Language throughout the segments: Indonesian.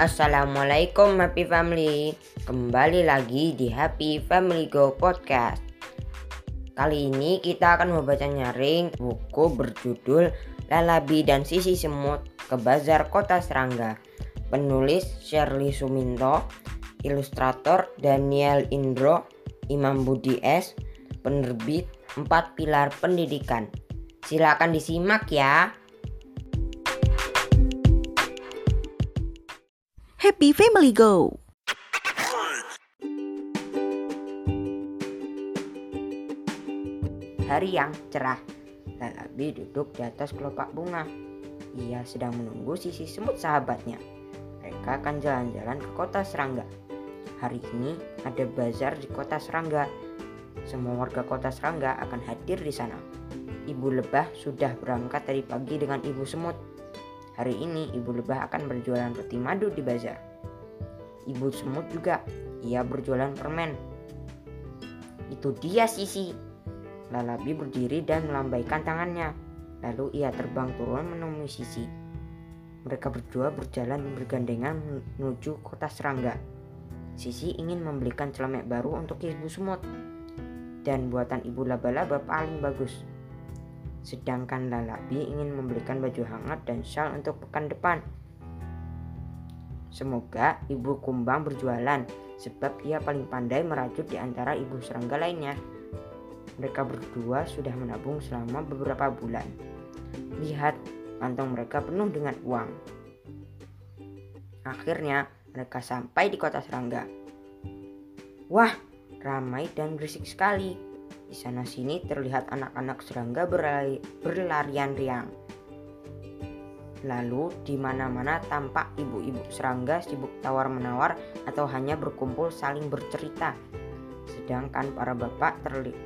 Assalamualaikum Happy Family. Kembali lagi di Happy Family Go Podcast. Kali ini kita akan membaca nyaring buku berjudul Lalabi dan Sisi Semut ke Bazar Kota Serangga. Penulis Shirley Suminto Ilustrator Daniel Indro Imam Budi S Penerbit Empat Pilar Pendidikan. Silakan disimak ya Happy Family Go. Hari yang cerah, Lalabi duduk di atas kelopak bunga. Ia sedang menunggu sisi semut sahabatnya. Mereka akan jalan-jalan ke kota Serangga. Hari ini ada bazar di kota Serangga. Semua warga kota Serangga akan hadir di sana. Ibu lebah sudah berangkat dari pagi dengan ibu semut. Hari ini ibu lebah akan berjualan roti madu di bazar. Ibu semut juga, ia berjualan permen. Itu dia Sisi, Lalabi berdiri dan melambaikan tangannya. Lalu ia terbang turun menemui Sisi. Mereka berdua berjalan bergandengan menuju kota Serangga. Sisi ingin membelikan celemek baru untuk ibu semut dan buatan ibu laba-laba paling bagus. Sedangkan Lalabi ingin membelikan baju hangat dan shawl untuk pekan depan. Semoga ibu kumbang berjualan sebab ia paling pandai merajut di antara ibu serangga lainnya. Mereka berdua sudah menabung selama beberapa bulan. Lihat, kantong mereka penuh dengan uang. Akhirnya, mereka sampai di kota serangga. Wah, ramai dan berisik sekali. Di sana sini terlihat anak-anak serangga berlari- berlarian riang. Lalu di mana-mana tampak ibu-ibu serangga sibuk tawar-menawar atau hanya berkumpul saling bercerita. Sedangkan para bapak terli-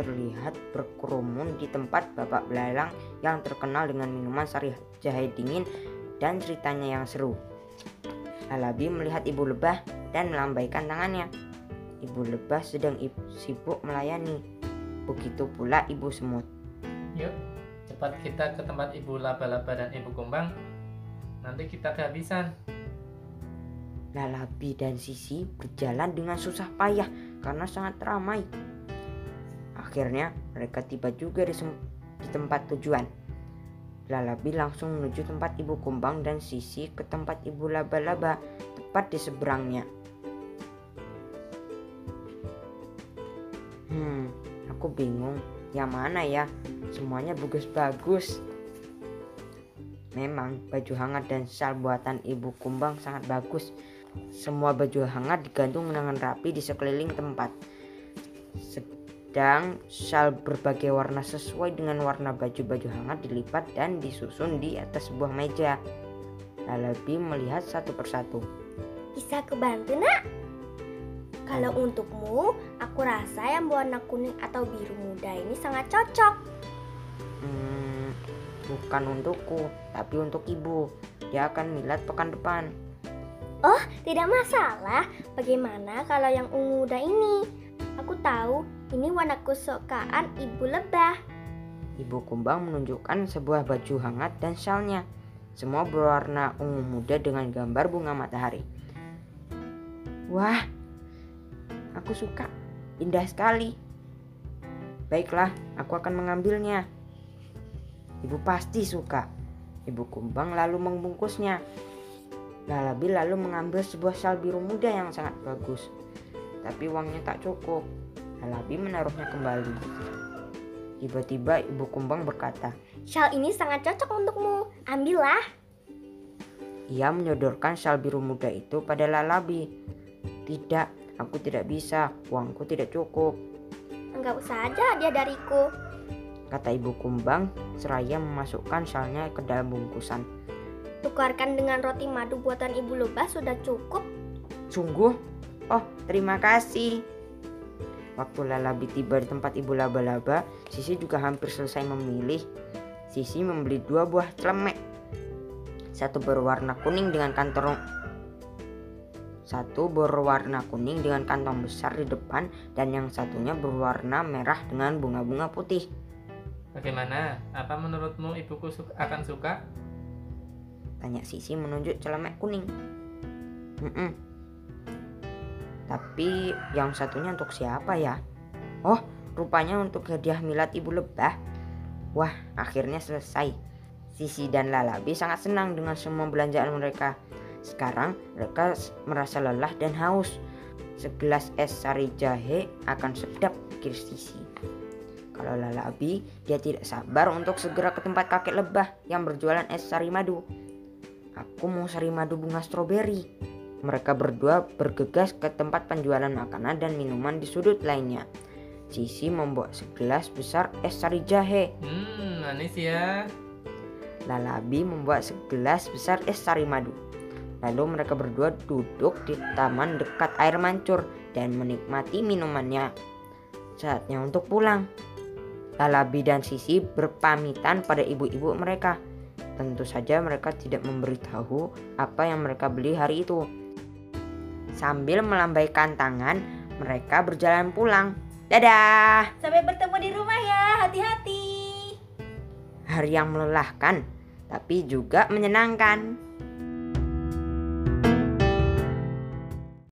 terlihat berkerumun di tempat bapak belalang yang terkenal dengan minuman sari jahe dingin dan ceritanya yang seru. Lalabi melihat ibu lebah dan melambaikan tangannya. Ibu lebah sedang ib- sibuk melayani. Begitu pula ibu semut. yuk cepat kita ke tempat ibu laba-laba dan ibu kumbang. Nanti kita kehabisan. Lalabi dan Sisi berjalan dengan susah payah karena sangat ramai. Akhirnya mereka tiba juga di, di tempat tujuan. Lalabi langsung menuju tempat ibu kumbang dan Sisi ke tempat ibu laba-laba tepat di seberangnya. Hmm, aku bingung. Yang mana ya? Semuanya bagus-bagus. Memang baju hangat dan sal buatan ibu kumbang sangat bagus. Semua baju hangat digantung dengan rapi di sekeliling tempat. Sedang sal berbagai warna sesuai dengan warna baju-baju hangat dilipat dan disusun di atas sebuah meja. Lalabi melihat satu persatu. Bisa kebantu nak? Kalau untukmu, aku rasa yang berwarna kuning atau biru muda ini sangat cocok. Hmm, bukan untukku, tapi untuk ibu. Dia akan milat pekan depan. Tidak masalah, bagaimana kalau yang ungu muda ini? Aku tahu ini warna kesukaan ibu lebah. Ibu kumbang menunjukkan sebuah baju hangat dan syalnya. Semua berwarna ungu muda dengan gambar bunga matahari. Wah, aku suka. Indah sekali. Baiklah, aku akan mengambilnya. Ibu pasti suka. Ibu kumbang lalu membungkusnya. Lalabi lalu mengambil sebuah syal biru muda yang sangat bagus. Tapi uangnya tak cukup. Lalabi menaruhnya kembali. Tiba-tiba ibu kumbang berkata, Shawl ini sangat cocok untukmu. Ambillah. ia menyodorkan syal biru muda itu pada Lalabi. Tidak, aku tidak bisa, uangku tidak cukup, Anggap saja dia dariku. kata ibu kumbang seraya memasukkan syalnya ke dalam bungkusan. tukarkan dengan roti madu buatan Ibu Lebah sudah cukup. Sungguh? Oh, terima kasih. Waktu Lalabi tiba di tempat ibu laba-laba, Sisi juga hampir selesai memilih. Sisi membeli dua buah celemek. Satu berwarna kuning dengan kantong satu berwarna kuning dengan kantong besar di depan dan yang satunya berwarna merah dengan bunga-bunga putih. Bagaimana? Apa menurutmu ibuku su- akan suka? Tanya Sisi menunjuk celemek kuning. "Mm-mm." Tapi yang satunya untuk siapa ya? Oh, rupanya untuk hadiah milad ibu lebah. Wah, akhirnya selesai. Sisi dan Lalabi sangat senang dengan semua belanjaan mereka. Sekarang mereka merasa lelah dan haus. Segelas es sari jahe akan sedap pikir Sisi. Kalau Lalabi, dia tidak sabar untuk segera ke tempat kakek lebah yang berjualan es sari madu. Aku mau sari madu bunga stroberi. Mereka berdua bergegas ke tempat penjualan makanan dan minuman di sudut lainnya. Sisi membawa segelas besar es sari jahe. Hmm, manis ya. Lalabi membawa segelas besar es sari madu. Lalu mereka berdua duduk di taman dekat air mancur dan menikmati minumannya. Saatnya untuk pulang. Lalabi dan Sisi berpamitan pada ibu-ibu mereka. Tentu saja mereka tidak memberitahu apa yang mereka beli hari itu. Sambil melambaikan tangan, mereka berjalan pulang. Dadah! Sampai bertemu di rumah ya, hati-hati. Hari yang melelahkan, tapi juga menyenangkan.